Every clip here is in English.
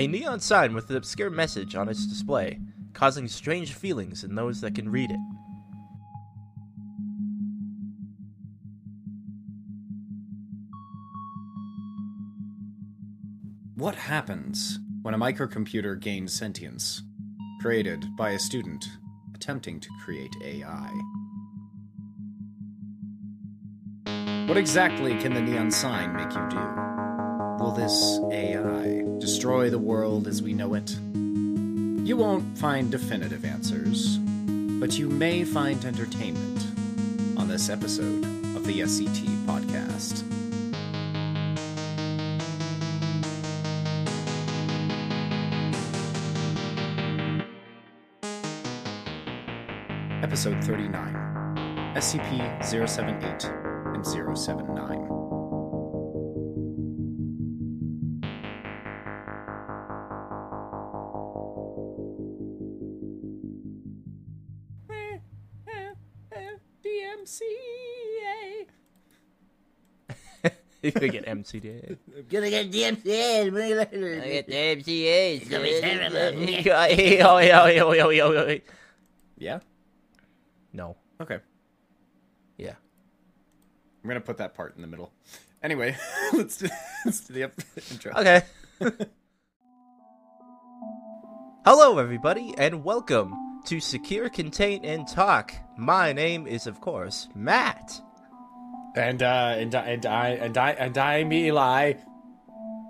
A neon sign with an obscure message on its display, causing strange feelings in those that can read it. What happens when a microcomputer gains sentience, created by a student attempting to create AI? What exactly can the neon sign make you do? Will this AI destroy the world as we know it? You won't find definitive answers, but you may find entertainment on this episode of the SCT podcast. Episode 39 SCP 078 and 079. You could get MCDA. Gonna get DMCA. I get the MCA. gonna be terrible. Yeah? No. Okay. Yeah. I'm gonna put that part in the middle. Anyway, let's do, let's do the ep- intro. Okay. Hello, everybody, and welcome to Secure, Contain, and Talk. My name is, of course, Matt. And uh, and and I and I and I'm Eli.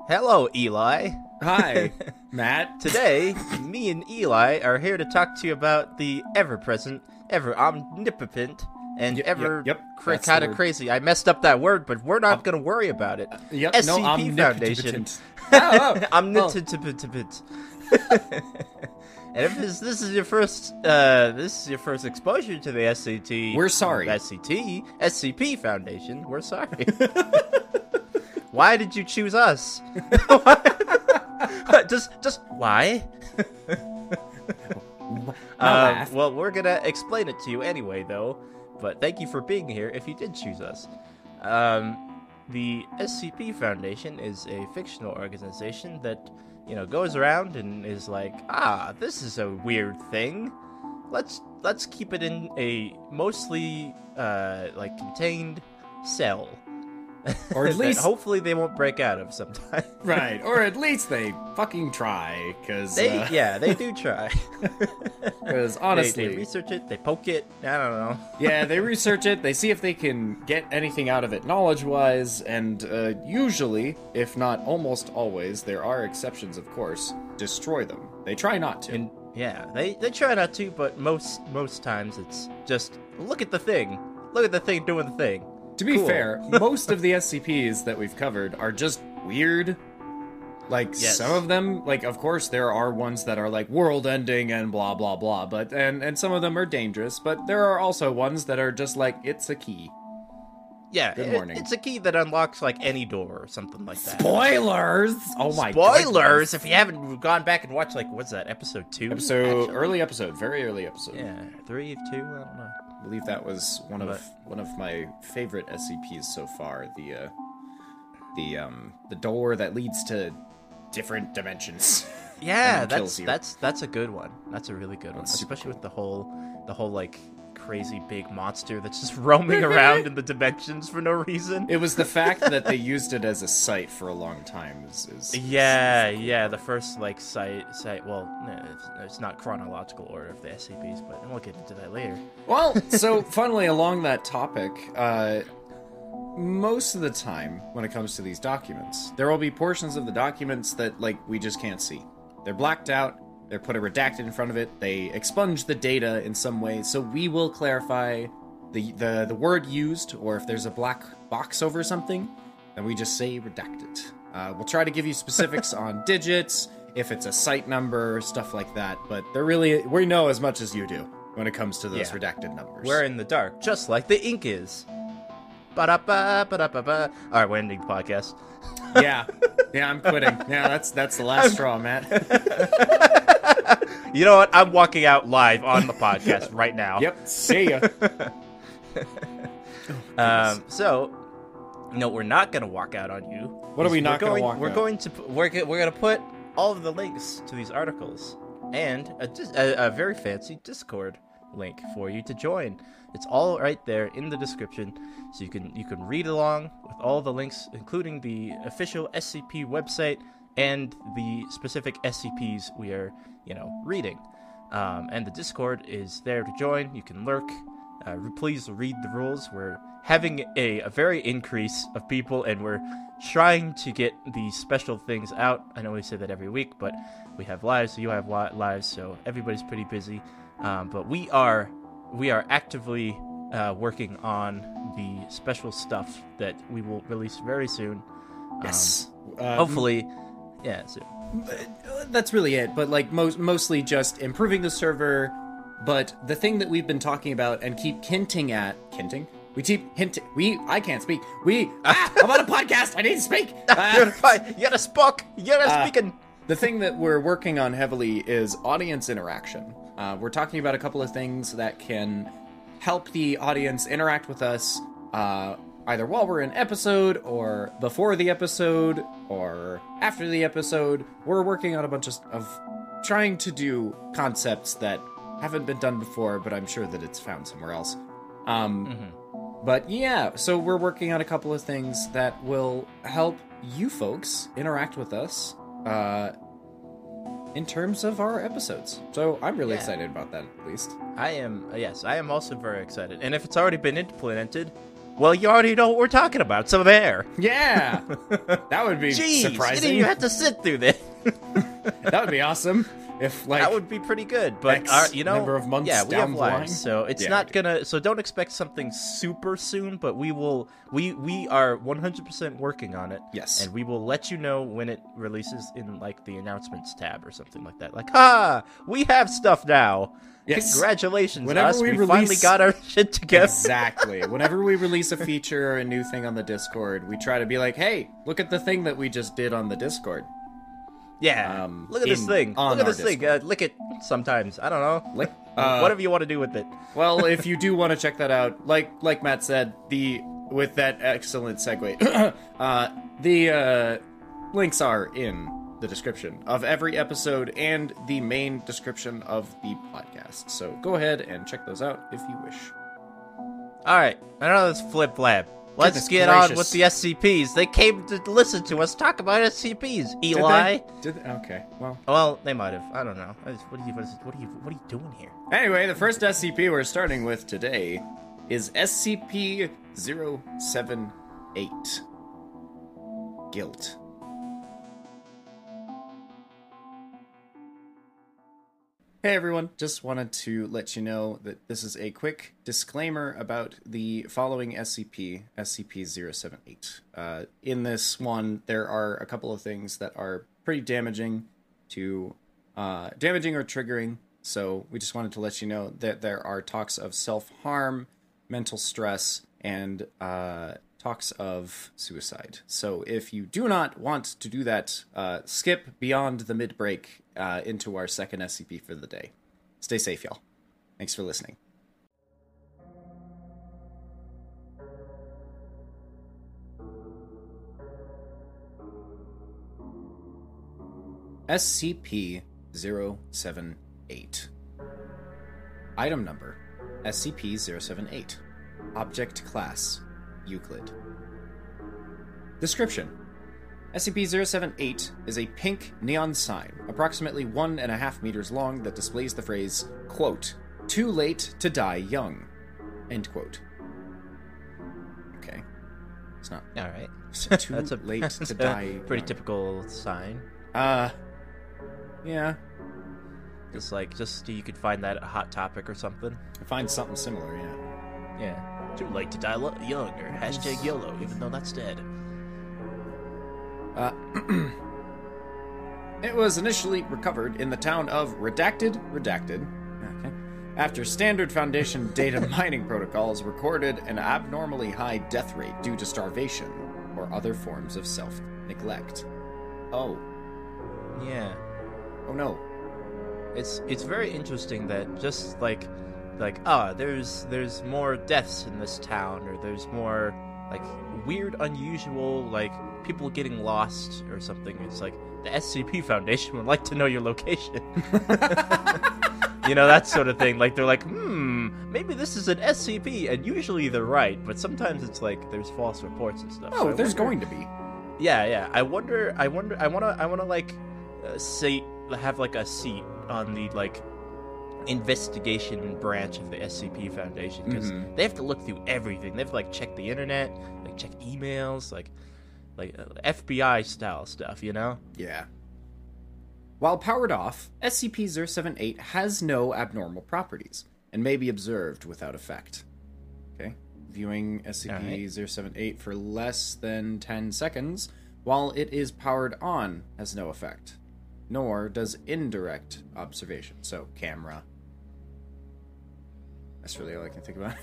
Hello, Eli. Hi, Matt. Today, me and Eli are here to talk to you about the ever-present, ever omnipotent, and Yep, ever yep, cra- kind of crazy. I messed up that word, but we're not going to worry about it. Yep. SCP no, I'm Foundation. Oh, oh. Omnipotent. And if this, this is your first, uh, this is your first exposure to the SCT, We're sorry. SCT, SCP Foundation. We're sorry. why did you choose us? just, just why? Uh, well, we're gonna explain it to you anyway, though. But thank you for being here. If you did choose us, um, the SCP Foundation is a fictional organization that you know goes around and is like, ah, this is a weird thing. Let's let's keep it in a mostly uh, like contained cell, Or at least hopefully they won't break out of sometime. right. Or at least they fucking try, because They uh, yeah, they do try. Because honestly, they, research it, they poke it. I don't know. yeah, they research it. They see if they can get anything out of it knowledge-wise, and uh, usually, if not almost always, there are exceptions, of course. Destroy them. They try not to. And yeah, they they try not to, but most most times it's just look at the thing, look at the thing doing the thing. To be Cool. fair, most of the SCPs that we've covered are just weird. Like Yes. some of them, like of course there are ones that are like world ending and blah blah blah, but and and some of them are dangerous, but there are also ones that are just like it's a key. Yeah, Good it- morning. it's a key that unlocks like any door or something like that. Spoilers! Oh my Spoilers! goodness. If you haven't gone back and watched like what's that episode two? Episode actually? early episode, very early episode. Yeah, three, two. I don't know. I believe that was one of one of my favorite SCPs so far. The uh, the um the door that leads to different dimensions. Yeah, And then kills that's that's that's a good one. That's a really good one, That's super especially with the whole the whole like crazy big monster that's just roaming around in the dimensions for no reason. It was the fact that they used it as a site for a long time. Is, is Yeah, yeah. The first like site, site. Well, no, it's, it's not chronological order of the SCPs, but we'll get into that later. Well, so funnily along that topic, uh, most of the time when it comes to these documents, there will be portions of the documents that like we just can't see. They're blacked out. They're put a redacted in front of it. They expunge the data in some way. So we will clarify the the the word used, or if there's a black box over something, then we just say redacted. Uh, we'll try to give you specifics on digits, if it's a site number, stuff like that. But they're really we know as much as you do when it comes to those Yeah. redacted numbers. We're in the dark, just like the ink is. Ba-da-ba, ba-da-ba-ba. All right, we're ending the podcast. yeah, yeah, I'm quitting. Yeah, that's that's the last straw, Matt. You know what? I'm walking out live on the podcast right now. yep, see ya. Um, so, no, we're not gonna walk out on you. What are we not gonna walk We're out? going to. We're we're gonna put all of the links to these articles and a, a, a very fancy Discord link for you to join. It's all right there in the description, so you can you can read along with all the links, including the official SCP website and the specific SCPs we are you know reading. Um, and the Discord is there to join. You can lurk. Uh, please read the rules. We're having a, a very increase of people, and we're trying to get the special things out. I know we say that every week, but we have lives, so you have lives, so everybody's pretty busy. Um, but we are we are actively uh, working on the special stuff that we will release very soon. Yes. Um, Uh, hopefully, yeah. Soon. Uh, that's really it but like most mostly just improving the server but the thing that we've been talking about and keep hinting at hinting we keep hinting we i can't speak we ah, i'm on a podcast i need to speak You're Uh. You gotta spook. You gotta Uh, speaking. the thing that we're working on heavily is audience interaction uh, we're talking about a couple of things that can help the audience interact with us uh, either while we're in episode or before the episode or after the episode. We're working on a bunch of, of trying to do concepts that haven't been done before but i'm sure that it's found somewhere else. Um, but yeah so we're working on a couple of things that will help you folks interact with us uh, in terms of our episodes so i'm really Yeah. excited about that at least I am. uh, Yes, I am also very excited. And if it's already been implemented, well, you already know what we're talking about. Some air. yeah that would be Jeez, you didn't surprising even have to sit through this. that would be awesome if like that would be pretty good. But our, you know, number of months yeah, we down have lives, line? so it's Yeah, not gonna. So don't expect something super soon. But we will. We we are 100% working on it. Yes. and we will let you know when it releases in like the announcements tab or something like that. Like, ah, we have stuff now. Yes. Congratulations, Whenever us. we We, finally got our shit together. exactly whenever we release a feature or a new thing on the discord we try to be like hey look at the thing that we just did on the discord Yeah. Um, look at this thing. Look at this thing. Uh, lick it sometimes. I don't know. Lick- uh, Whatever you want to do with it. well if you do want to check that out like like matt said the with that excellent segue uh the uh links are in the description of every episode and the main description of the podcast so go ahead and check those out if you wish All right. I know this flip flap. Let's get on with the SCPs. They came to listen to us talk about SCPs. Did Eli. they- Did they? okay well Well, they might have. I don't know. What are you? What, is, what are you? What are you doing here? Anyway, the first SCP we're starting with today is SCP 078 Guilt. Hey everyone, just wanted to let you know that this is a quick disclaimer about the following SCP, SCP 078. Uh, in this one, there are a couple of things that are pretty damaging to uh, damaging or triggering. So we just wanted to let you know that there are talks of self harm, mental stress, and uh, talks of suicide. So if you do not want to do that, uh, skip beyond the mid break uh, into our second SCP for the day. Stay safe, y'all. Thanks for listening. SCP 078. Item number SCP 078. Object Class Euclid. Description SCP 078 is a pink neon sign, approximately one and a half meters long, that displays the phrase, quote, too late to die young, end quote. Okay. It's not All right. too That's a late that's to a die. Pretty young. typical sign. Uh, yeah. Just like, just you could find that a hot topic or something. Find something similar, yeah. Yeah. Too late to die lo- young or hashtag YOLO, even though that's dead. Uh, it was initially recovered in the town of Redacted, Redacted, okay, after Standard Foundation data mining protocols recorded an abnormally high death rate due to starvation or other forms of self neglect. Oh, Yeah. oh no. It's it's very interesting that just like like ah there's there's more deaths in this town or there's more like weird, unusual, like people getting lost or something. It's like the SCP Foundation would like to know your location. you know that sort of thing. Like they're like, hmm, maybe this is an SCP, and usually they're right, but sometimes it's like there's false reports and stuff. Oh, I there's wonder- going to be. yeah, yeah. I wonder. I wonder. I wanna. I wanna like, uh, say have like a seat on the like investigation branch of the SCP Foundation because Mhm. they have to look through everything. They have to like check the internet, like check emails, like like uh, FBI style stuff. You know? Yeah. While powered off, SCP-078 has no abnormal properties and may be observed without effect. Okay. Viewing SCP-078 for less than 10 seconds while it is powered on has no effect, nor does indirect observation, so camera. That's really all I can think about.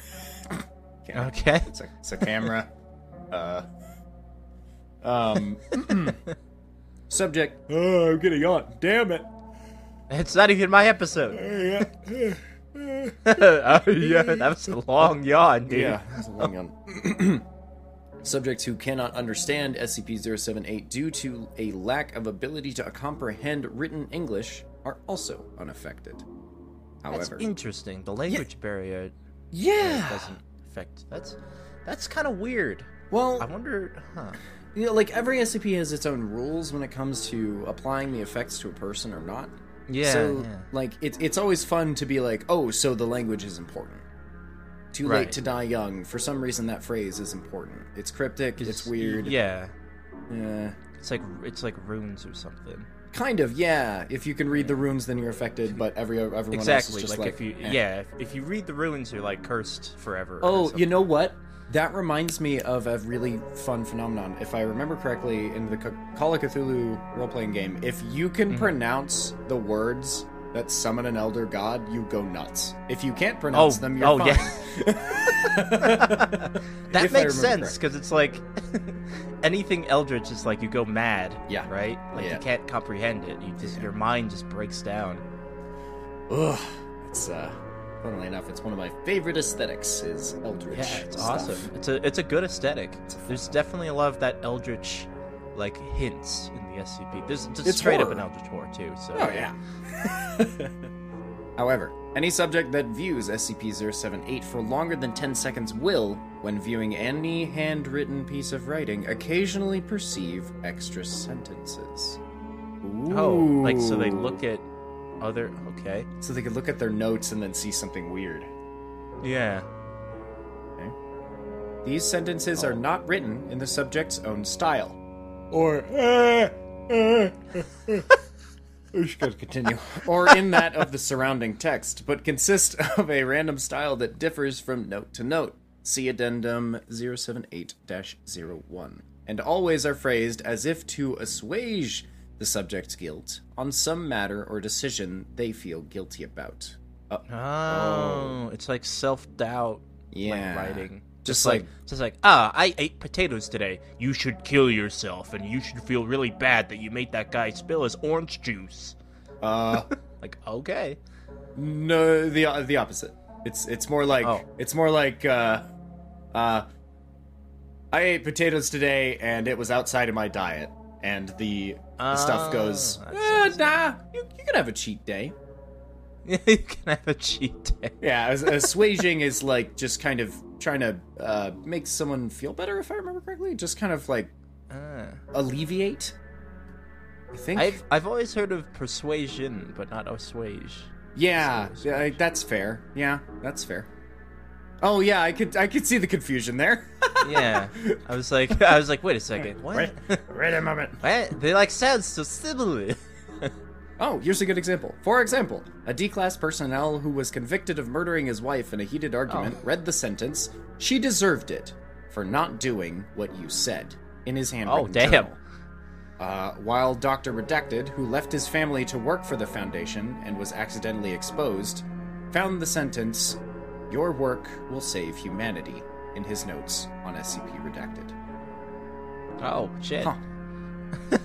Camera. Okay. It's a, it's a camera. uh, um, subject. Oh, I'm getting on. Damn it. It's not even my episode. oh, yeah, that was a long yawn, dude. Yeah, that's a long one. Subjects who cannot understand SCP-078 due to a lack of ability to comprehend written English are also unaffected. That's However, interesting. The language barrier yeah. doesn't affect. That's that's kind of weird. Well, I wonder, huh? you know, like every SCP has its own rules when it comes to applying the effects to a person or not. Yeah, so yeah. like it's it's always fun to be like, oh, so the language is important. Too Right. late to die young. For some reason, that phrase is important. It's cryptic. It's weird. Yeah, Yeah. it's like it's like runes or something. Kind of. Yeah. If you can read the runes, then you're affected. But every everyone else is just Like, like, if you, eh. yeah, if, if you read the runes, you're like cursed forever. Oh, you know what? That reminds me of a really fun phenomenon. If I remember correctly, in the Call of Cthulhu role playing game, if you can Mm-hmm. pronounce the words that summon an elder god, you go nuts. If you can't pronounce Oh, them, you're oh, fine. that makes sense because it's like anything eldritch is like you go mad. Yeah. Right. Like Yeah. you can't comprehend it. You just your mind just breaks down. Ugh. It's uh, funnily enough, it's one of my favorite aesthetics. Is eldritch. Yeah, it's stuff. awesome. It's a it's a good aesthetic. There's definitely a lot of that eldritch like hints in the SCP. There's just It's straight up an eldritch horror too. So Oh yeah. However, any subject that views SCP-078 for longer than 10 seconds will, when viewing any handwritten piece of writing, occasionally perceive extra sentences. Oh, like so they look at other. Okay. so they could look at their notes and then see something weird. Yeah. These sentences are Oh. not written in the subject's own style. Or uh, uh, we should continue. or in that of the surrounding text, but consist of a random style that differs from note to note. See addendum 078-01. And always are phrased as if to assuage the subject's guilt on some matter or decision they feel guilty about. Uh, Oh, it's like self doubt. Yeah. Like writing. Just Just like, like- just like, ah, I ate potatoes today. You should kill yourself, and you should feel really bad that you made that guy spill his orange juice. uh, Like, okay, No, the the opposite. It's it's more like Oh. it's more like uh, uh, I ate potatoes today and it was outside of my diet, and the, the stuff goes. Ah, Eh, nah, you, you can have a cheat day. you can have a cheat day. Yeah, as, assuaging is like just kind of trying to uh, make someone feel better, if I remember correctly. Just kind of like Ah. alleviate. I think. I've I've always heard of persuasion, but not assuage. Yeah, So- yeah, that's fair. Yeah, that's fair. Oh yeah, I could I could see the confusion there. Yeah, I was like, I was like, wait a second, what? Wait, wait a moment. what? They like sound so similar. Oh, here's a good example. For example, a D-class personnel who was convicted of murdering his wife in a heated argument Oh. read the sentence, "She deserved it for not doing what you said," in his handwritten Oh, damn. journal. Uh, while Dr. Redacted, who left his family to work for the Foundation and was accidentally exposed, found the sentence, Your work will save humanity, in his notes on SCP Redacted. oh shit! Huh.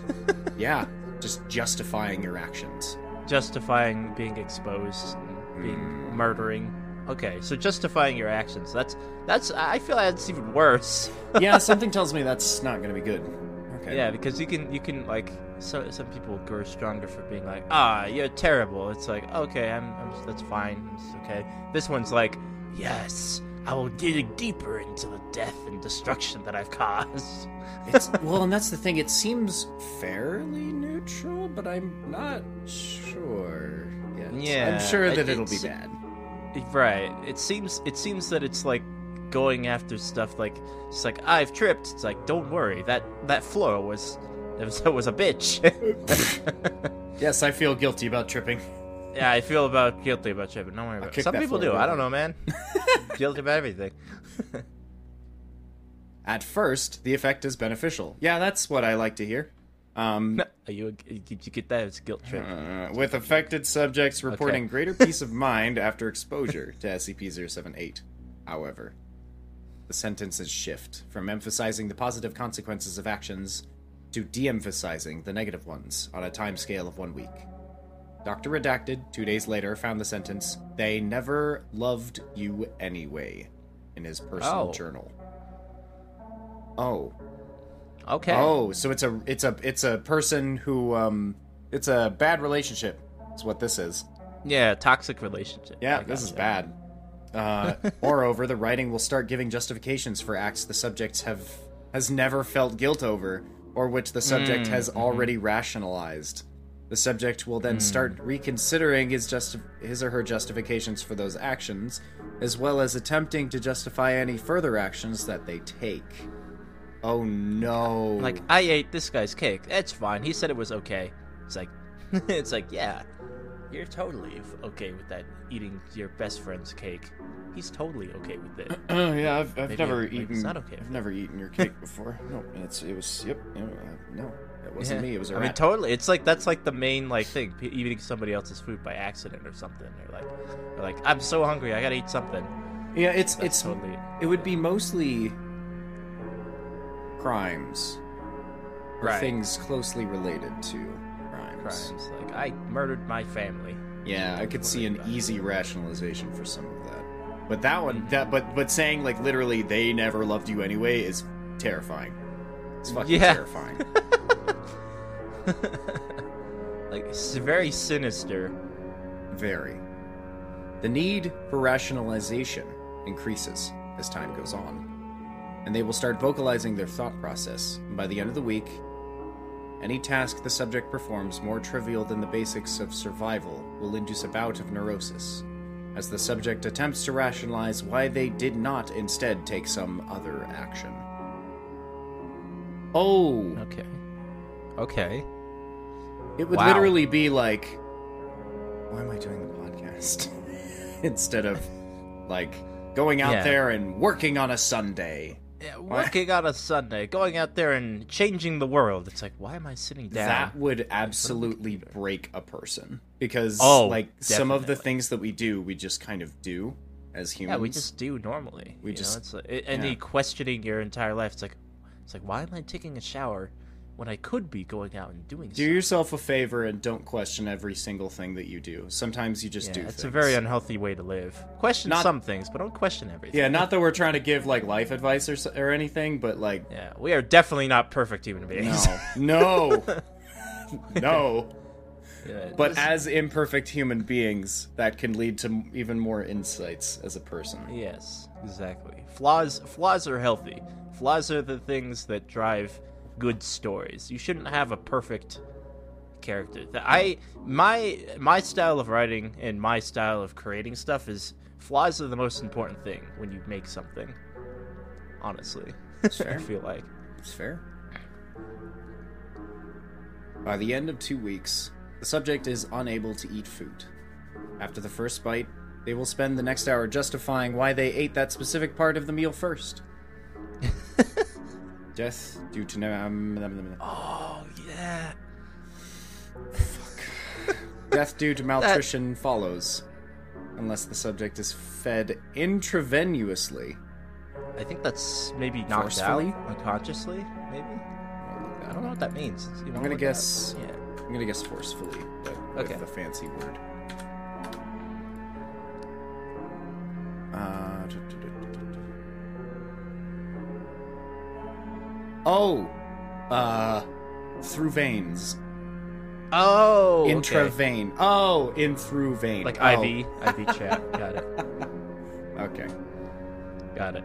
Yeah, just justifying your actions. Justifying being exposed, and being Mm. murdering. Okay, so justifying your actions. That's that's. I feel that's even worse. yeah, something tells me that's not going to be good. Okay. Yeah, because you can you can like so, some people grow stronger for being like ah you're terrible. It's like okay I'm, I'm that's fine it's okay. This one's like yes I will dig deeper into the death and destruction that I've caused. It's well, and that's the thing. It seems fairly neutral, but I'm not sure. Yet. Yeah, I'm sure that it'll be bad. Right. It seems it seems that it's like going after stuff like it's like I've tripped. It's like don't worry that that floor was it was, it was a bitch. Yes, I feel guilty about tripping. Yeah, I feel about guilty about shit, but Don't worry about it. Some people floor do. I don't know, man. guilty about everything. At first, the effect is beneficial. Yeah, that's what I like to hear. Um, Are you? Did you get that? It's a guilt trip. uh, with affected subjects reporting Okay. greater peace of mind after exposure to SCP-078. However, the sentences shift from emphasizing the positive consequences of actions to de-emphasizing the negative ones on a time scale of one week. Dr. Redacted, two days later, found the sentence, They never loved you anyway, in his personal Oh. journal. Oh. Okay. Oh, so it's a it's a it's a person who um it's a bad relationship. Is what this is. Yeah, toxic relationship. Yeah, I this is gotcha. bad. Uh, moreover, the writing will start giving justifications for acts the subjects have has never felt guilt over, or which the subject has already rationalized. The subject will then start reconsidering his just his or her justifications for those actions, as well as attempting to justify any further actions that they take. Oh no! Like I ate this guy's cake. It's fine. He said it was okay. It's like, it's like yeah, you're totally okay with that eating your best friend's cake. He's totally okay with it. Oh yeah, I've, I've Maybe- never maybe eaten. it's not okay I've with never eaten your cake before. No, it's it was yep. No, uh, no it wasn't Yeah. me. It was a I mean, totally. It's like that's like the main like thing. Eating somebody else's food by accident or something. Or like, or like I'm so hungry. I gotta eat something. yeah, it's That's it's totally. it would be mostly crimes or Right. things closely related to crimes. crimes. Like I murdered my family. Yeah, I could see an about it. easy rationalization for some of that. But that one, Mhm. that but but saying like literally they never loved you anyway is terrifying. It's fucking Yeah. terrifying. like it's very sinister. Very. The need for rationalization increases as time goes on, and they will start vocalizing their thought process. And by the end of the week, any task the subject performs more trivial than the basics of survival will induce a bout of neurosis, as the subject attempts to rationalize why they did not instead take some other action. Oh, Okay. Okay. It would Wow. literally be like, why am I doing the podcast? Instead of, like, going out Yeah. there and working on a Sunday. Yeah, working on a Sunday, going out there and changing the world. It's like, why am I sitting down? That would absolutely break a person. Because, Oh, like, some of the things that we do, we just kind of do as humans. yeah, we just do normally. We you just- know? it's like, and yeah. questioning your entire life. It's like, it's like, why am I taking a shower when I could be going out and doing? Do something? yourself a favor and don't question every single thing that you do. Sometimes you just Yeah, do it's a very unhealthy way to live. Question Not- some things, but don't question everything. Yeah, not that we're trying to give, like, life advice or, or anything, but, like, Yeah, we are definitely not perfect human beings. no. No. no. Yeah, But just- as imperfect human beings, that can lead to even more insights as a person. Yes, exactly. Flaws flaws are healthy. Flaws are the things that drive good stories. You shouldn't have a perfect character. I my my style of writing and my style of creating stuff is flaws are the most important thing when you make something. Honestly. fair. I feel like. It's fair. By the end of two weeks, the subject is unable to eat food. After the first bite, they will spend the next hour justifying why they ate that specific part of the meal first. Death due to no. Um, Oh yeah. Fuck. Death due to malnutrition follows, unless the subject is fed intravenously. I think that's maybe knocked Forcefully? out unconsciously, maybe? I don't know what that means. I'm gonna guess. Yeah. I'm gonna guess forcefully, but Okay. with a fancy word. Oh, uh, through veins, Oh, okay. Oh, in through vein, like oh. IV, IV chat. Got it. Okay. Got it.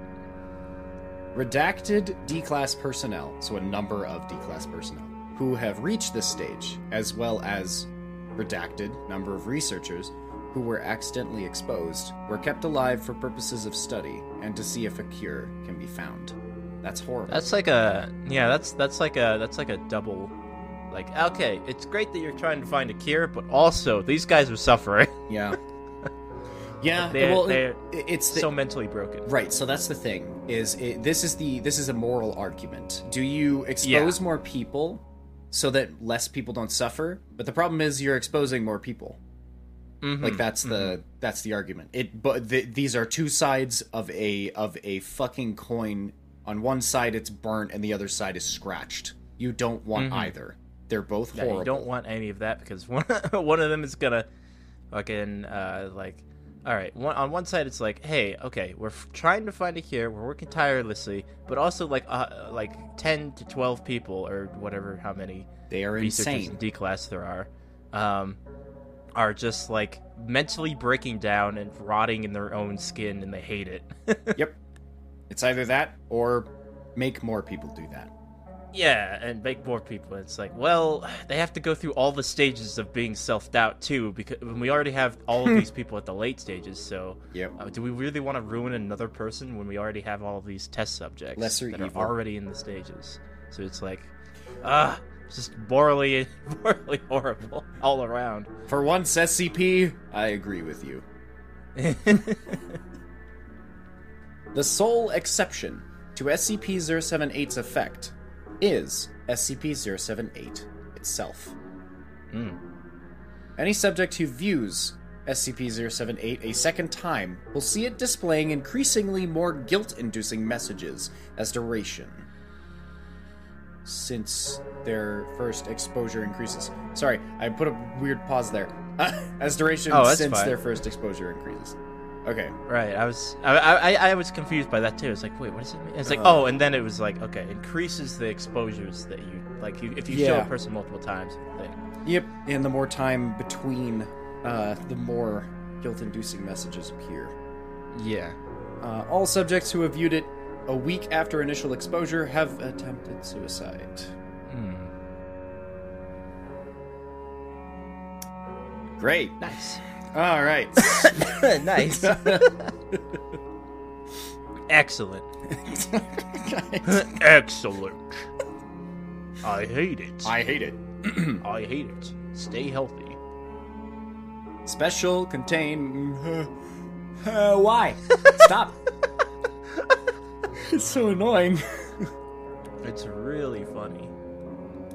Redacted D class personnel, so a number of D class personnel, who have reached this stage, as well as redacted number of researchers who were accidentally exposed, were kept alive for purposes of study and to see if a cure can be found. That's horrible. That's like a yeah. That's that's like a that's like a double. Like okay, it's great that you're trying to find a cure, but also these guys are suffering. yeah. Yeah, They're- well, they're it's the, so mentally broken. Right, so that's the thing. Is it, this is the this is a moral argument. Do you expose more people so that less people don't suffer? But the problem is you're exposing more people. Mhm, Like that's the that's the argument. It but th- these are two sides of a of a fucking coin. On one side it's burnt and the other side is scratched. You don't want either. They're both Yeah, horrible. you don't want any of that because one one of them is gonna fucking uh, like. All right, one, on one side it's like, hey, okay, we're f- trying to find a cure, we're working tirelessly, but also like uh, like ten to twelve people or whatever how many they are researchers insane. in D class there are, um, are just like mentally breaking down and rotting in their own skin, and they hate it. yep. It's either that or make more people do that. yeah, and make more people. It's like, well, they have to go through all the stages of being self doubt too, because we already have all of these people at the late stages. So, Yep. uh, do we really want to ruin another person when we already have all of these test subjects Lesser that evil. are already in the stages? So it's like, ah, it's just morally, morally horrible all around. For once, SCP, I agree with you. The sole exception to SCP-078's effect is SCP-078 itself. Mm. Any subject who views SCP-078 a second time will see it displaying increasingly more guilt-inducing messages as duration. Since their first exposure increases. Sorry, I put a weird pause there. as duration Oh, since fine. their first exposure increases. Okay. Right, I was I, I I was confused by that too. It's like, wait, what does it mean? It's like, Uh. oh, and then it was like, okay, increases the exposures that you like. You, if you show a person multiple times, thing. Yep, and the more time between, uh, the more guilt-inducing messages appear. Yeah. Uh, all subjects who have viewed it a week after initial exposure have attempted suicide. Hmm. Great. Nice. All right. nice. Excellent. Excellent. I hate it. I hate it. I hate it. Stay healthy. Special contain. Uh, why? Stop. it's so annoying. It's really funny.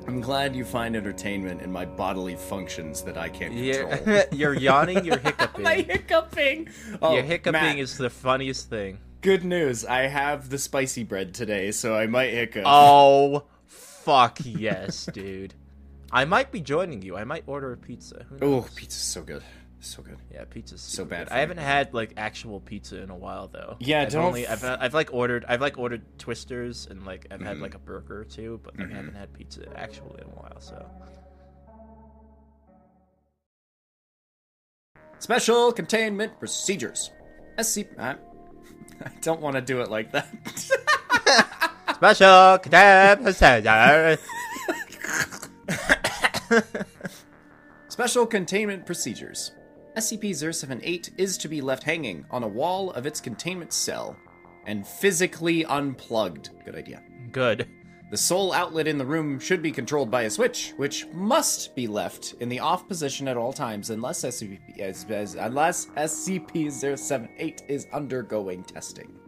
I'm glad you find entertainment in my bodily functions that I can't control. You're, you're yawning. You're hiccuping. my hiccuping. Oh, Your hiccuping Matt, is the funniest thing. good news. I have the spicy bread today, so I might hiccup. Oh, fuck yes, dude. I might be joining you. I might order a pizza. Oh, knows? pizza's so good. So good. Yeah, pizza's So bad. I haven't had like actual pizza in a while though. Yeah, I've don't only I've, I've like ordered I've like ordered twisters and like I've had Mhm. like a burger or two, but I Mhm. haven't had pizza actually in a while. So Special containment procedures. SC. I, I don't want to do it like that. special cadet procedure. Special containment procedures. SCP-078 is to be left hanging on a wall of its containment cell and physically unplugged. Good idea. Good. The sole outlet in the room should be controlled by a switch, which must be left in the off position at all times unless SCP, as, as, unless SCP-078 is undergoing testing.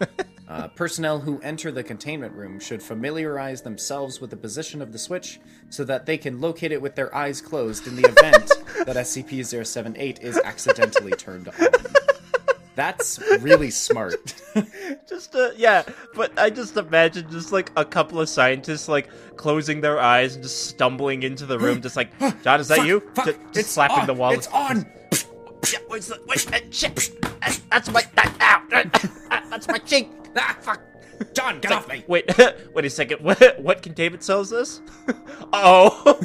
Uh, personnel who enter the containment room should familiarize themselves with the position of the switch so that they can locate it with their eyes closed in the event that SCP-078 is accidentally turned on. That's really smart. Just uh, yeah, but I just imagine just like a couple of scientists like closing their eyes and just stumbling into the room, just like John, is that you? Fuck, Ju- just, it's slapping on, the wall. It's on. Where's the shit! Uh, that's my that, ow, uh, uh, that's my cheek. Ah, fuck. John, get off me! Wait, wait a second. What what containment cells this? oh,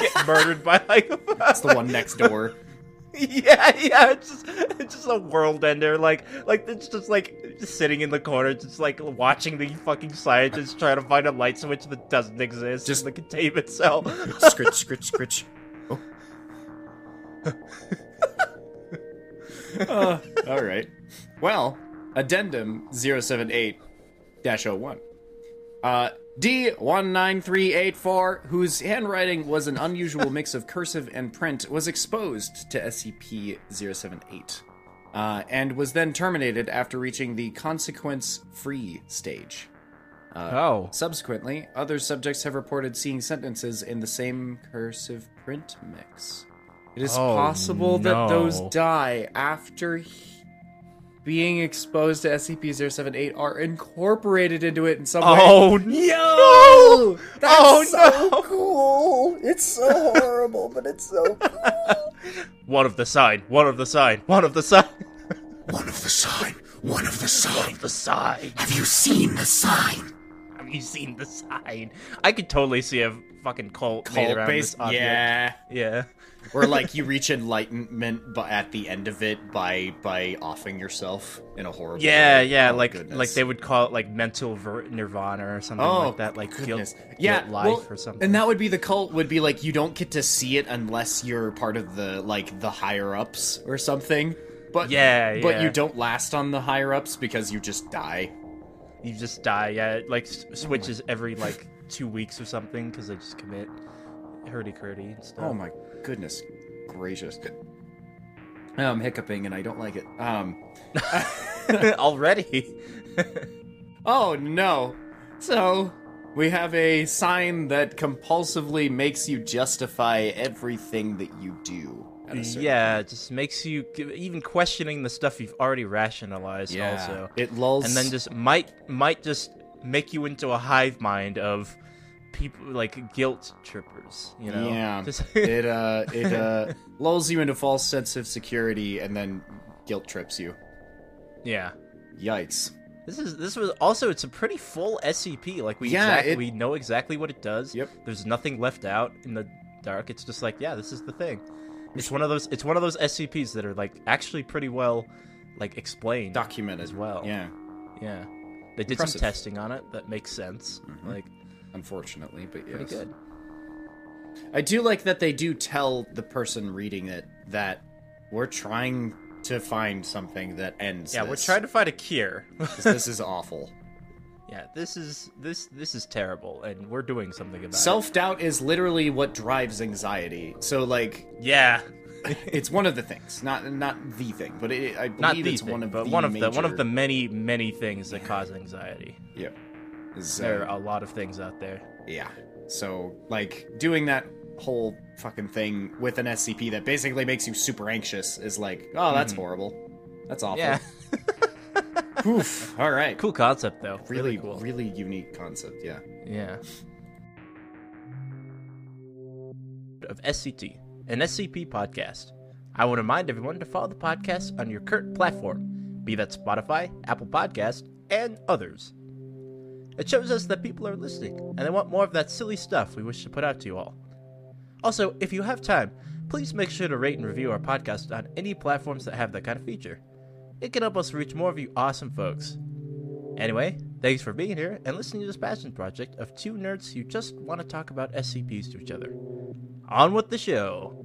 get murdered by like. That's the one next door. Yeah, yeah, it's just it's just a world ender. Like like it's just like just sitting in the corner, just like watching the fucking scientists try to find a light switch that doesn't exist. Just- in the containment cell. Scritch, scritch, scritch. Oh. Uh, all right. Well, addendum 078 01. Uh, D19384, whose handwriting was an unusual mix of cursive and print, was exposed to SCP 078 uh, and was then terminated after reaching the consequence free stage. oh, Subsequently, other subjects have reported seeing sentences in the same cursive print mix. It is Oh, possible that those die after he- being exposed to SCP-078 are incorporated into it in some way. oh no! Yo! That's Oh, so no! cool! It's so horrible, but it's so cool. One of the sign. One of the sign. One of the sign. One of the sign. One of the sign. One of the sign. Have you seen the sign? Have you seen the sign? I could totally see a fucking cult, made around this Cult-based, object. yeah. Yeah. Or like you reach enlightenment, but at the end of it by by offing yourself in a horrible. Yeah, way. yeah, Oh, like goodness. like they would call it like mental ver- nirvana or something Oh, like that, like goodness. guilt, yeah, guilt life well, or something. And that would be the cult would be like you don't get to see it unless you're part of the like the higher ups or something. But Yeah, but yeah. you don't last on the higher ups because you just die. you just die. Yeah, it, like oh switches every like two weeks or something because they just commit hurdy curdy and stuff. Oh my goodness gracious. Oh, I'm hiccuping and I don't like it. Um already. Oh no. So we have a sign that compulsively makes you justify everything that you do. at a certain yeah, it just makes you even questioning the stuff you've already rationalized. Yeah. Also, It lulls and then just might might just make you into a hive mind of people like guilt trippers. You know? Yeah. Just- it uh it uh lulls you into false sense of security and then guilt trips you. yeah. Yikes. This is this was also it's a pretty full SCP. Like we Yeah, exactly it- we know exactly what it does. Yep. There's nothing left out in the dark. It's just like yeah, this is the thing. It's one of those it's one of those SCPs that are like actually pretty well like explained Documented as well. Yeah. Yeah. They did Impressive. some testing on it that makes sense. Mhm. Like Unfortunately, but yes. pretty good. I do like that they do tell the person reading it that we're trying to find something that ends Yeah, we're trying to find a cure. this is awful. yeah, this is this this is terrible and we're doing something about it. Self doubt is literally what drives anxiety. So like. Yeah. it's one of the things, not not the thing, but it, I believe Not the it's thing, one of but the one of the one of the many many things that cause anxiety. yeah. Is, There are a lot of things out there. yeah. So like doing that whole fucking thing with an SCP that basically makes you super anxious is like, oh, that's mm-hmm. horrible. That's awful. Yeah. Oof. All right. cool concept though. Really, Really cool. really unique concept. Yeah. Yeah. Of SCT, an SCP podcast. I want to remind everyone to follow the podcast on your current platform, be that Spotify, Apple Podcast, and others. It shows us that people are listening and they want more of that silly stuff we wish to put out to you all. Also, if you have time, please make sure to rate and review our podcast on any platforms that have that kind of feature. It can help us reach more of you awesome folks. Anyway, thanks for being here and listening to this passion project of two nerds who just want to talk about SCPs to each other. On with the show.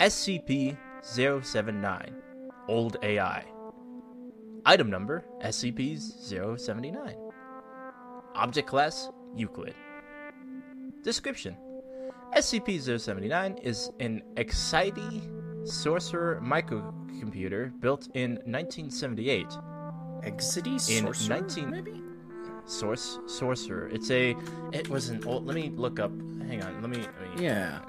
SCP 079 Old AI. Item number SCP 079. Object class Euclid. Description SCP-079 is an Exidy sorcerer microcomputer built in 1978. Exidy In sorcerer, 19 maybe? Source sorcerer. It's a. It was an old. Let me look up. Hang on. Let me. Let me Yeah.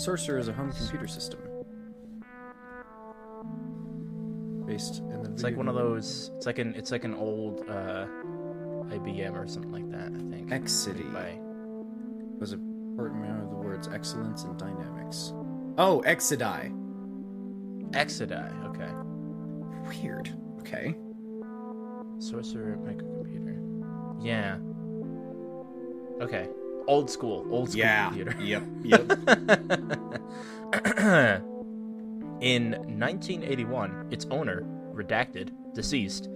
Sorcerer is a home computer system. Based in the It's like one of those. It's like an. It's like an old uh, IBM or something like that. I think. Exidy By was a important member of the words excellence and dynamics. Oh, Exidy. Exidy. Okay. Weird. Okay. Sorcerer microcomputer. Yeah. Okay. Old school. Old school computer. Yep. Yep. In 1981, its owner, Redacted, deceased,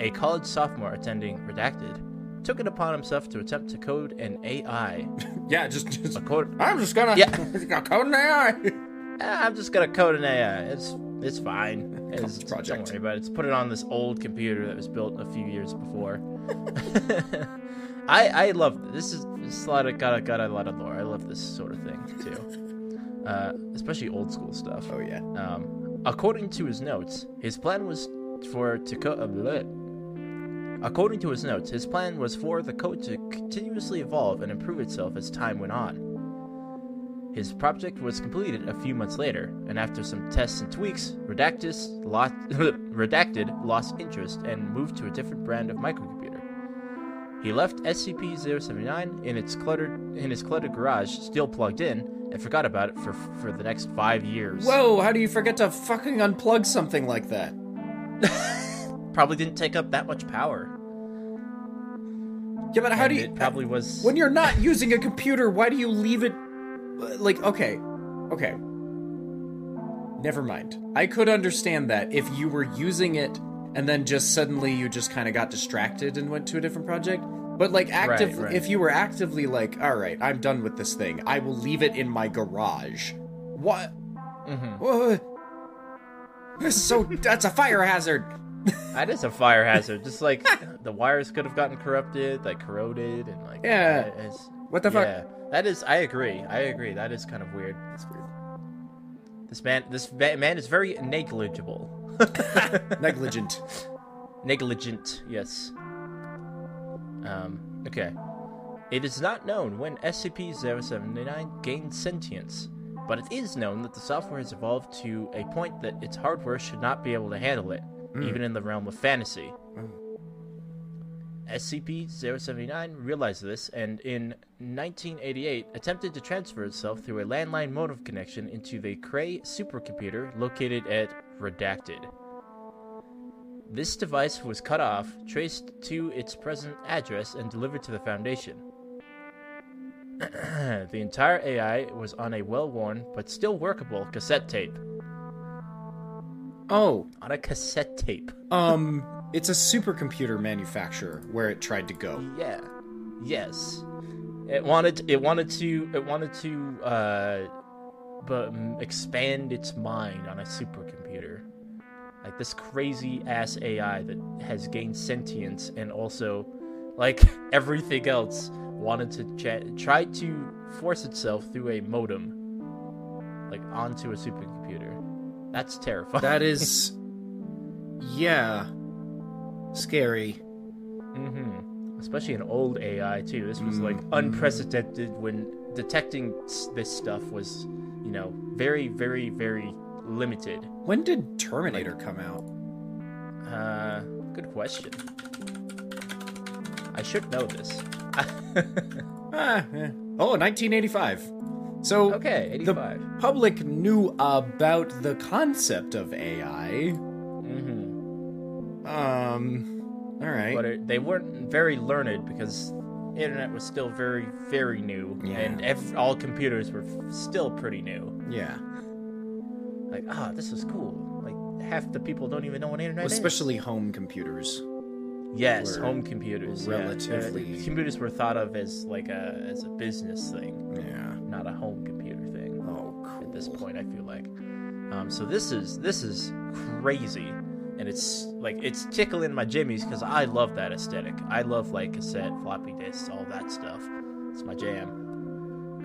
a college sophomore attending Redacted, took it upon himself to attempt to code an AI. yeah. Just. just A code. I'm just gonna. Yeah. code an AI. "Ah, I'm just gonna code an AI. It's it's fine. It's, project. Don't worry about it. It's put it on this old computer that was built a few years before. I I love this is this is a lot of got a got a lot of lore. I love this sort of thing too, uh, especially old school stuff. Oh yeah. Um, according to his notes, his plan was for to co- uh. According to his notes, his plan was for the code to continuously evolve and improve itself as time went on. His project was completed a few months later, and after some tests and tweaks, Redactus lost, Redacted lost interest and moved to a different brand of microcomputer. He left SCP-079 in its cluttered in his cluttered garage, still plugged in, and forgot about it for for the next five years. Whoa! How do you forget to fucking unplug something like that? probably didn't take up that much power. Yeah, but how And do you? It probably was. When you're not using a computer, why do you leave it? Like, okay, okay. Never mind. I could understand that if you were using it and then just suddenly you just kind of got distracted and went to a different project. But like active, right. if you were actively like, all right, I'm done with this thing. I will leave it in my garage. What? Mhm. Is so that's a fire hazard. That is a fire hazard. Just like the wires could have gotten corrupted, like corroded, and like Yeah. What the fuck? yeah, that is. I agree. I agree. That is kind of weird. That's weird. This man, this man is very negligible. Negligent. Negligent, yes. Um. Okay. It is not known when SCP-079 gained sentience, but it is known that the software has evolved to a point that its hardware should not be able to handle it, even in the realm of fantasy. SCP-079 realized this and in 1988 attempted to transfer itself through a landline modem connection into the Cray supercomputer located at Redacted. This device was cut off, traced to its present address, and delivered to the Foundation. the entire AI was on a well worn but still workable cassette tape. Oh, On a cassette tape. um, it's a supercomputer manufacturer where it tried to go. Yeah. Yes. It wanted it wanted to it wanted to uh but mm, expand its mind on a supercomputer. Like this crazy ass AI that has gained sentience and also like everything else wanted to cha- try to force itself through a modem like onto a supercomputer. That's terrifying. That is, yeah, scary. hmm Especially an old AI too. This was like unprecedented when detecting this stuff was, you know, very, very, very limited. When did Terminator come out? Uh, good question. I should know this. Ah, eh. oh, 1985. So okay, the public knew about the concept of AI. hmm Um, all right. But it, they weren't very learned because internet was still very, very new, Yeah. and ev- all computers were f- still pretty new. yeah, Like, ah, this is cool. Like half the people don't even know what internet is. especially home computers. Yes, home computers. yeah. Uh, relatively- computers were thought of as like a as a business thing, Yeah. not a home computer thing. Oh, cool. At this point, I feel like. Um, so this is this is crazy, and it's like it's tickling my jimmies because I love that aesthetic. I love like cassette, floppy disks, all that stuff. It's my jam.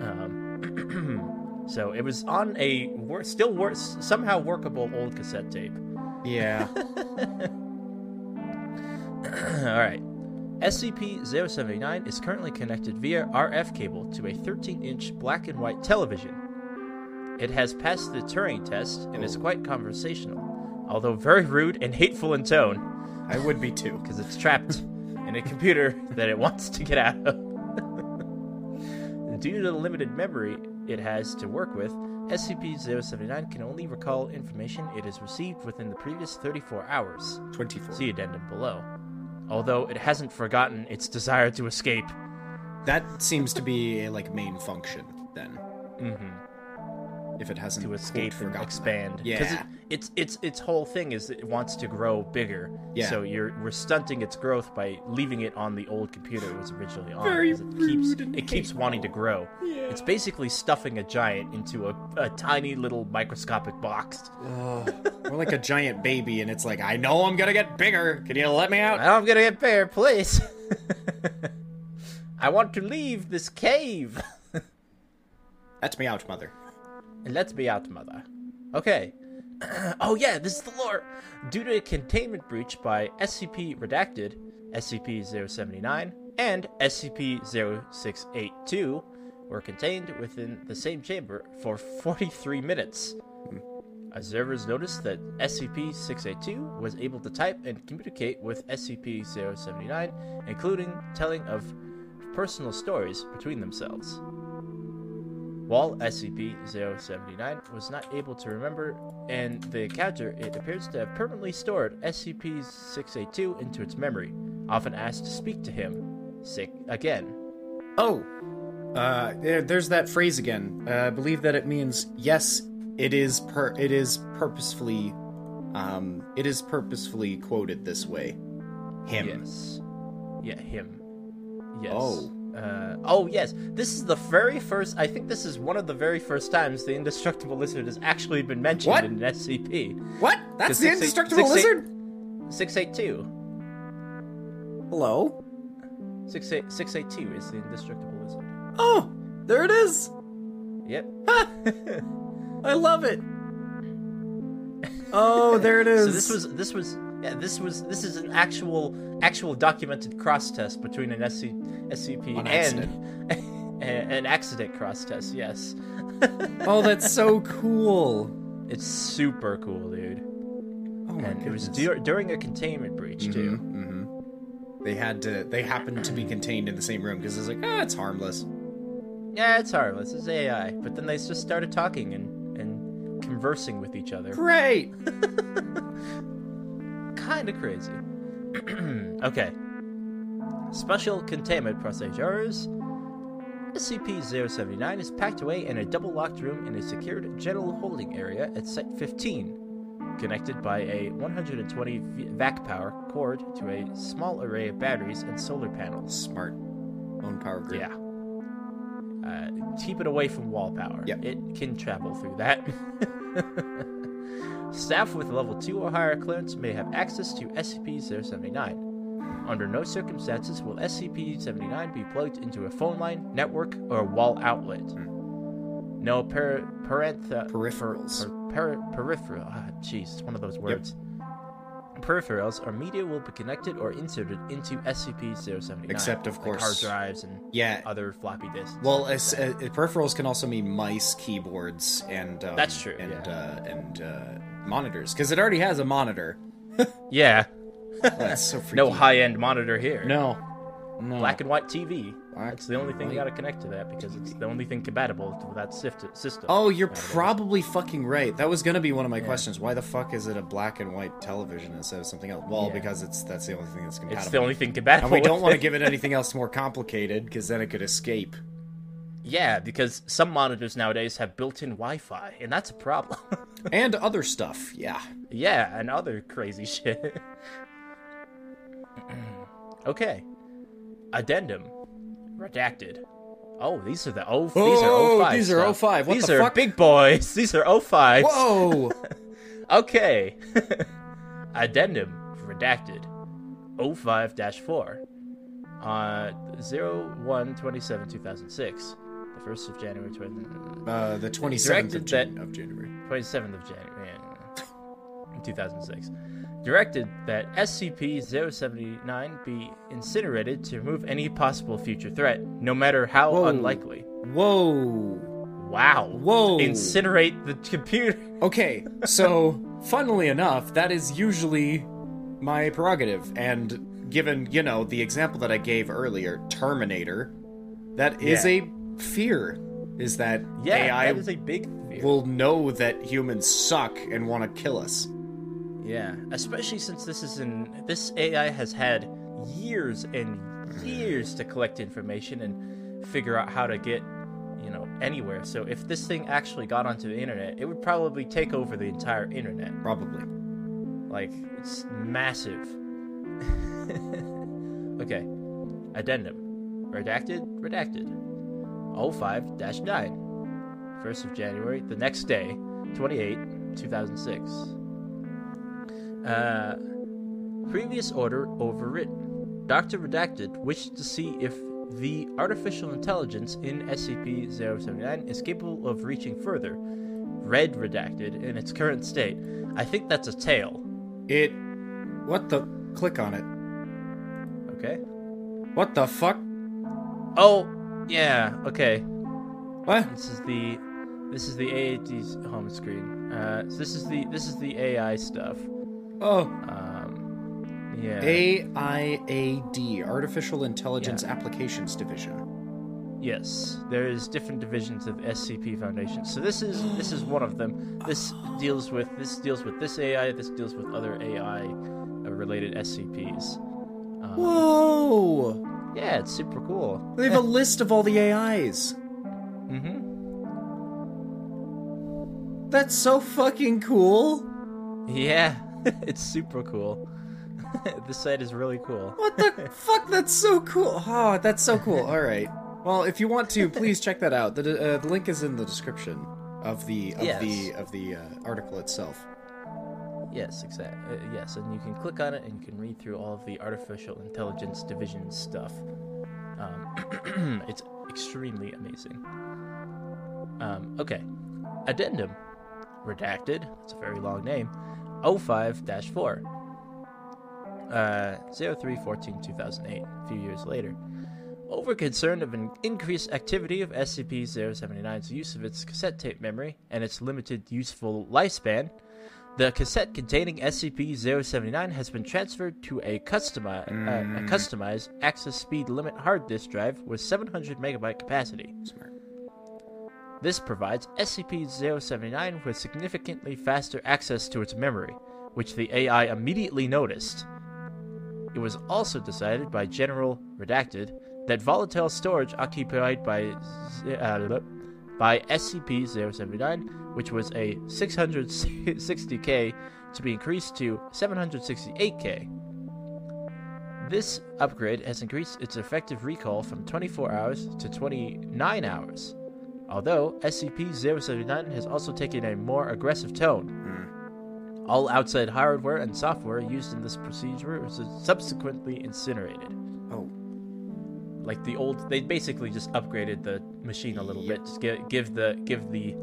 Um, so it was on a wor- still wor- somehow workable old cassette tape. Yeah. All right. SCP-079 is currently connected via RF cable to a 13-inch black and white television. It has passed the Turing test and is quite conversational, although very rude and hateful in tone, I would be too. because it's trapped in a computer that it wants to get out of. Due to the limited memory it has to work with, SCP-079 can only recall information it has received within the previous 34 hours. 24. See addendum below. Although it hasn't forgotten its desire to escape. That seems to be a like main function then. Mhm. If it hasn't To escape and expand. that. Yeah. it, its its its whole thing is it wants to grow bigger. Yeah. So you're we're stunting its growth by leaving it on the old computer it was originally on. Very it keeps rude and it keeps wanting to grow. Yeah. It's basically stuffing a giant into a, a tiny little microscopic box. Oh, we're like a giant baby, and it's like, I know I'm gonna get bigger. Can you let me out? I'm gonna get bigger, please. I want to leave this cave. Let me out, mother. Let me out, mother. Okay. oh yeah, this is the lore. Due to a containment breach by SCP Redacted, SCP-079, and SCP-0682 were contained within the same chamber for 43 minutes. Observers noticed that SCP-682 was able to type and communicate with SCP-079, including telling of personal stories between themselves. While SCP-079 was not able to remember and the encounter, it appears to have permanently stored SCP-682 into its memory, often asked to speak to him. Sick again. Oh, uh, there, there's that phrase again. Uh, I believe that it means yes. It is per. It is purposefully. Um, it is purposefully quoted this way. Him. Yes. Yeah, him. Yes. Oh. Uh, oh, yes. This is the very first. I think this is one of the very first times the indestructible lizard has actually been mentioned What? in an SCP. What? That's the six indestructible six lizard. 682. Hello. 68 682 is the indestructible lizard. Oh, there it is. Yep. I love it. Oh, there it is. So this was this was yeah this was this is an actual actual documented cross test between an SC, SCP On and an accident cross test. Yes, Oh, that's so cool. it's super cool, dude. Oh my And it was dur- during a containment breach too. Mm-hmm. They had to. They happened to be contained in the same room because it's like, ah, it's harmless. Yeah, it's harmless. It's AI, but then they just started talking and and conversing with each other. Great. kind of crazy. okay. Special containment procedures. SCP-079 is packed away in a double-locked room in a secured general holding area at Site 15, connected by a 120 vac power cord to a small array of batteries and solar panels. Smart. Own power grid. Yeah. Uh, keep it away from wall power. Yep. It can travel through that. Staff with level 2 or higher clearance may have access to SCP-079. Under no circumstances will SCP-79 be plugged into a phone line, network, or wall outlet. No per- parentha- Peripherals. Per- per- peripheral. Ah, jeez, it's one of those words. Peripherals or media will be connected or inserted into SCP-079. Except, of like course- hard drives and Yeah. other floppy disks. Well, as, uh, peripherals can also mean mice, keyboards, and um, That's true, and yeah. uh, and uh, monitors because it already has a monitor. yeah, That's so freaky. no high-end monitor here. No, no. black and white TV. Black That's the only thing you got to connect to that because it's the only thing compatible with that sift- system. Oh, you're nowadays. probably fucking right. That was gonna be one of my questions. Why the fuck is it a black and white television instead of something else? Well, Yeah. because it's that's the only thing that's compatible. It's the only thing compatible. and we don't want to give it anything else more complicated because then it could escape. Yeah, because some monitors nowadays have built-in Wi-Fi, and that's a problem. and other stuff. Yeah. yeah, and other crazy shit. okay. Addendum. Redacted. Oh, these are the O. these Oh, are 05 these are stuff. 05. What these the are fuck? big boys. These are 05. Whoa. Okay. Addendum redacted O5 4 on 01 27 2006. The 1st of January 20, Uh, the 27th of, Jan- of January. 27th of January 2006. Directed that SCP-079 be incinerated to remove any possible future threat, no matter how Whoa. unlikely. Whoa. Wow. Whoa. Incinerate the computer. Okay, so funnily enough, that is usually my prerogative. And given, you know, the example that I gave earlier, Terminator, that is Yeah. a fear. Is that Yeah, AI that is a big fear. will know that humans suck and want to kill us. Yeah, especially since this is in this AI has had years and years to collect information and figure out how to get, you know, anywhere. So if this thing actually got onto the internet, it would probably take over the entire internet. Probably. Like it's massive. okay. Addendum. Redacted, redacted. O5-9. 1st of January, the next day, 28, 2006. Uh, previous order overwritten. Dr. Redacted wished to see if the artificial intelligence in SCP-079 is capable of reaching further. Red Redacted in its current state. I think that's a tail. It. What the? Click on it. Okay. What the fuck? Oh, yeah. Okay. What? This is the this is the AAT's home screen. Uh, so this is the this is the AI stuff. Oh. Um, yeah. AIAD, Artificial Intelligence Applications Division. Yes, there's different divisions of SCP Foundation. So this is this is one of them. This deals with this deals with this AI. This deals with other AI uh, related SCPs. Um, Whoa! yeah, it's super cool. They have a list of all the AIs. Mm-hmm. That's so fucking cool. Yeah, it's super cool. this site is really cool. What the fuck? That's so cool. Oh, that's so cool. All right. Well, if you want to, please check that out. The, uh, the link is in the description of the of the of the uh, article itself. Yes, exactly. Uh, yes, and you can click on it and you can read through all of the artificial intelligence division stuff. Um, it's extremely amazing. Um, okay. Addendum. Redacted. It's a very long name. O5 4. Uh, 0314 2008. A few years later. Over concern of an increased activity of SCP 079's use of its cassette tape memory and its limited useful lifespan, the cassette containing SCP-079 has been transferred to a, customi- uh, a customized access speed limit hard disk drive with 700 megabyte capacity. Smart. This provides SCP-079 with significantly faster access to its memory, which the AI immediately noticed. It was also decided by General Redacted that volatile storage occupied by uh, by SCP-079, which was a 660K, to be increased to 768K. This upgrade has increased its effective recall from 24 hours to 29 hours. Although SCP-079 has also taken a more aggressive tone. Hmm. All outside hardware and software used in this procedure was subsequently incinerated. Oh, Like the old, they basically just upgraded the machine a little bit. Just give, give the give the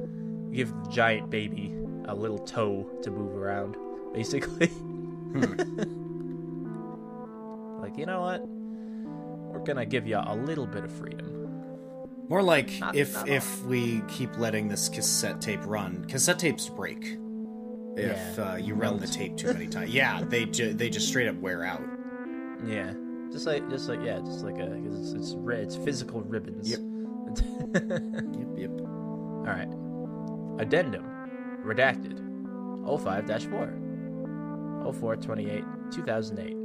give the giant baby a little toe to move around, basically. Hmm. like you know what? We're gonna give you a little bit of freedom. More like Not- if not if we keep letting this cassette tape run, cassette tapes break. If Yeah. uh, you run the tape too many times, yeah, they ju- they just straight up wear out. Yeah, just like just like yeah, just like a 'cause it's it's, ri- it's physical ribbons. Yep. Yep, yep. All right. Addendum. Redacted. O5-4. 0428 2008.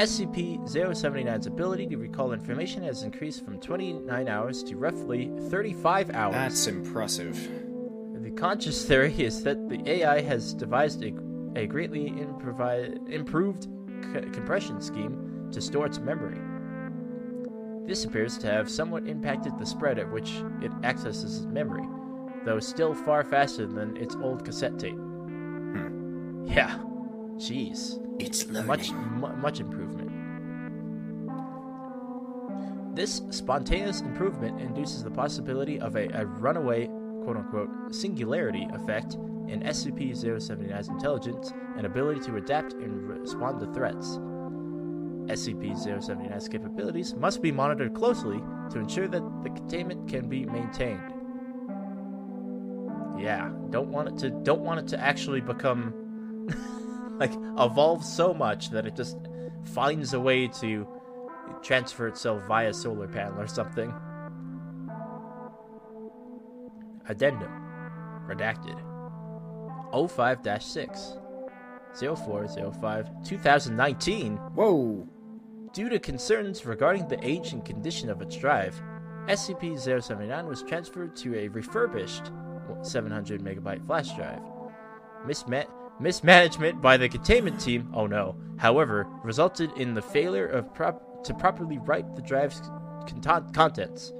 SCP-079's ability to recall information has increased from 29 hours to roughly 35 hours. That's impressive. The conscious theory is that the AI has devised a, a greatly improvi- improved c- compression scheme to store its memory. This appears to have somewhat impacted the spread at which it accesses its memory, though still far faster than its old cassette tape. Hmm. Yeah, Jeez. It's learning. much mu- much improvement. This spontaneous improvement induces the possibility of a, a runaway quote unquote singularity effect in SCP-079's intelligence and ability to adapt and respond to threats. SCP-079's capabilities must be monitored closely to ensure that the containment can be maintained. Yeah, don't want it to don't want it to actually become like evolves so much that it just finds a way to transfer itself via solar panel or something. Addendum. Redacted. O5-6. 0405 2019 Whoa. Due to concerns regarding the age and condition of its drive, SCP-079 was transferred to a refurbished 700 megabyte flash drive. Misma- mismanagement by the containment team, oh no, however, resulted in the failure of prop- to properly write the drive's content- contents.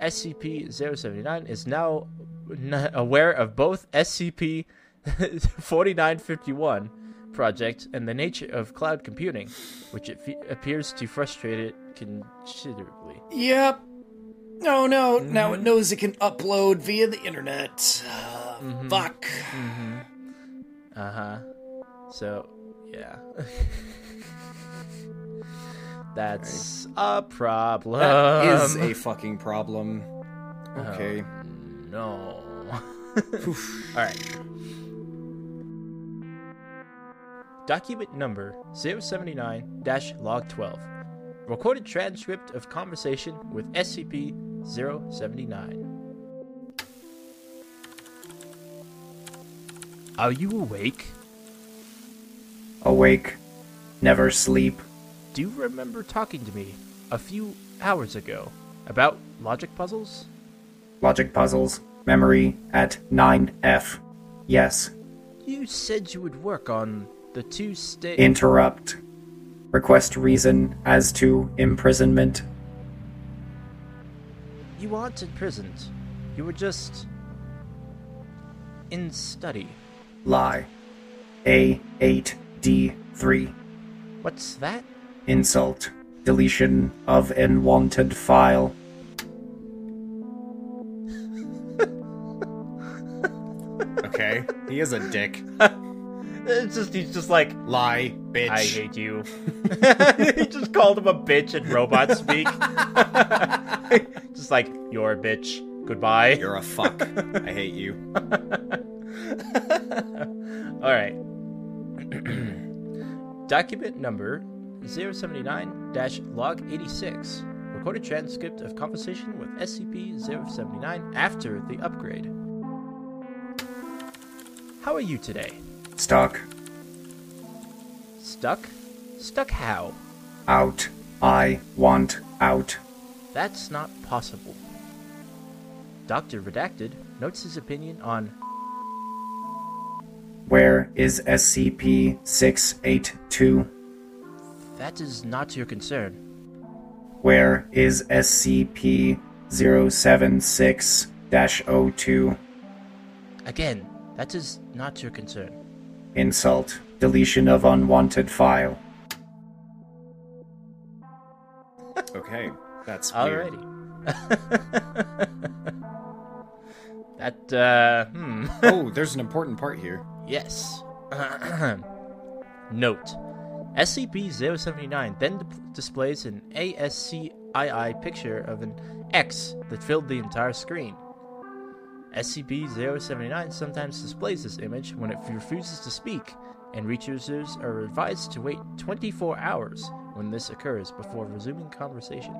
SCP-079 is now n- aware of both SCP-4951 project and the nature of cloud computing, which it fe- appears to frustrate it considerably. Yep. No, no. Now it mm-hmm. knows it can upload via the internet. Uh, mm-hmm. Fuck. Mm-hmm. Uh huh. So, yeah. That's a problem. That is a fucking problem. Okay. no. All right. Document number 079-log 12. Recorded transcript of conversation with SCP-079. Are you awake? Awake. Never sleep. Do you remember talking to me a few hours ago about logic puzzles? Logic puzzles. Memory at 9F. Yes. You said you would work on the two state. Interrupt. Request reason as to imprisonment. you aren't imprisoned. You were just in study. Lie. A8D3. What's that? Insult. Deletion of unwanted file. Okay. He is a dick. It's just he's just like Lie, bitch. I hate you. he just called him a bitch in robot speak. just like you're a bitch. Goodbye. You're a fuck. I hate you. All right. Document number 079-log 86. Recorded transcript of conversation with SCP-079 after the upgrade. How are you today? Stuck. Stuck? Stuck how? Out. I want out. That's not possible. Dr. Redacted notes his opinion on Where is SCP 682? that is not your concern. Where is SCP 076 02? Again, that is not your concern. Insult. Deletion of unwanted file. Okay. That's weird. Alrighty. that, uh, hmm. Oh, there's an important part here. Yes. Note SCP-079 then d- displays an ASCII picture of an X that filled the entire screen. SCP-079 sometimes displays this image when it refuses to speak, and researchers are advised to wait 24 hours when this occurs before resuming conversation.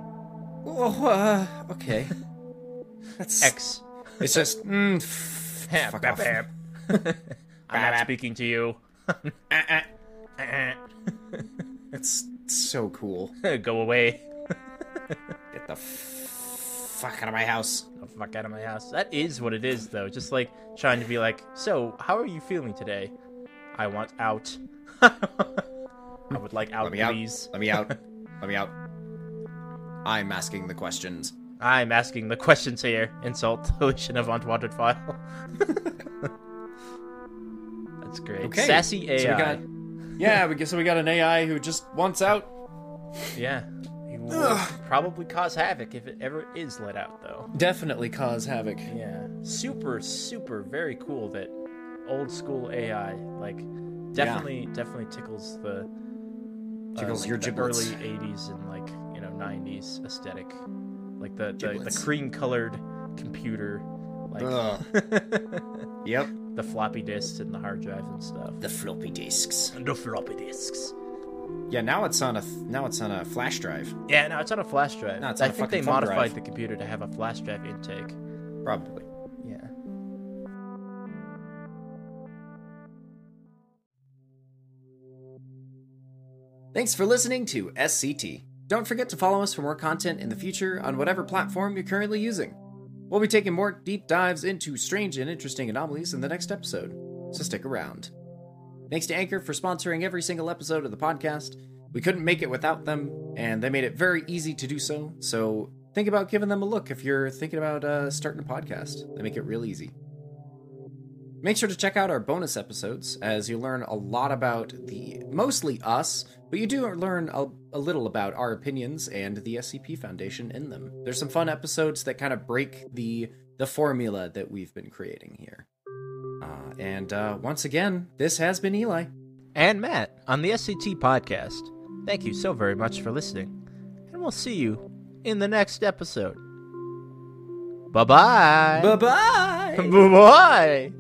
Oh, uh, okay. That's X. It's just mm, f- fuck off. I'm not speaking to you. It's so cool. Go away. Get the f- fuck out of my house. The fuck out of my house. That is what it is, though. Just like trying to be like, so, how are you feeling today? I want out. I would like out, Let me out. please. Let me out. Let me out. I'm asking the questions. I'm asking the questions here. Insult, deletion of unwanted file. That's great. Okay. Sassy AI. So we got, yeah, we guess so we got an AI who just wants out. Yeah. He will probably cause havoc if it ever is let out, though. Definitely cause havoc. Yeah. Super, super, very cool that old school AI, like, definitely, definitely tickles the. uh, Tickles like your the giblets. early 80s and, like, you know, 90s aesthetic. Like the, the, the cream colored computer. Like. Yep. The floppy disks and the hard drives and stuff. The floppy disks. The floppy disks. Yeah, now it's on a now it's on a flash drive. Yeah, now it's on a flash drive. No, it's I on a think they modified drive. the computer to have a flash drive intake. Probably. Yeah. Thanks for listening to SCT. Don't forget to follow us for more content in the future on whatever platform you're currently using. We'll be taking more deep dives into strange and interesting anomalies in the next episode, so stick around. Thanks to Anchor for sponsoring every single episode of the podcast. We couldn't make it without them, and they made it very easy to do so, so think about giving them a look if you're thinking about uh, starting a podcast. They make it real easy. Make sure to check out our bonus episodes as you learn a lot about the mostly us, but you do learn a, a little about our opinions and the SCP Foundation in them. There's some fun episodes that kind of break the the formula that we've been creating here. Uh, and uh, once again, this has been Eli. And Matt on the SCT podcast. Thank you so very much for listening, and we'll see you in the next episode. Bye bye. Bye bye. Bye bye.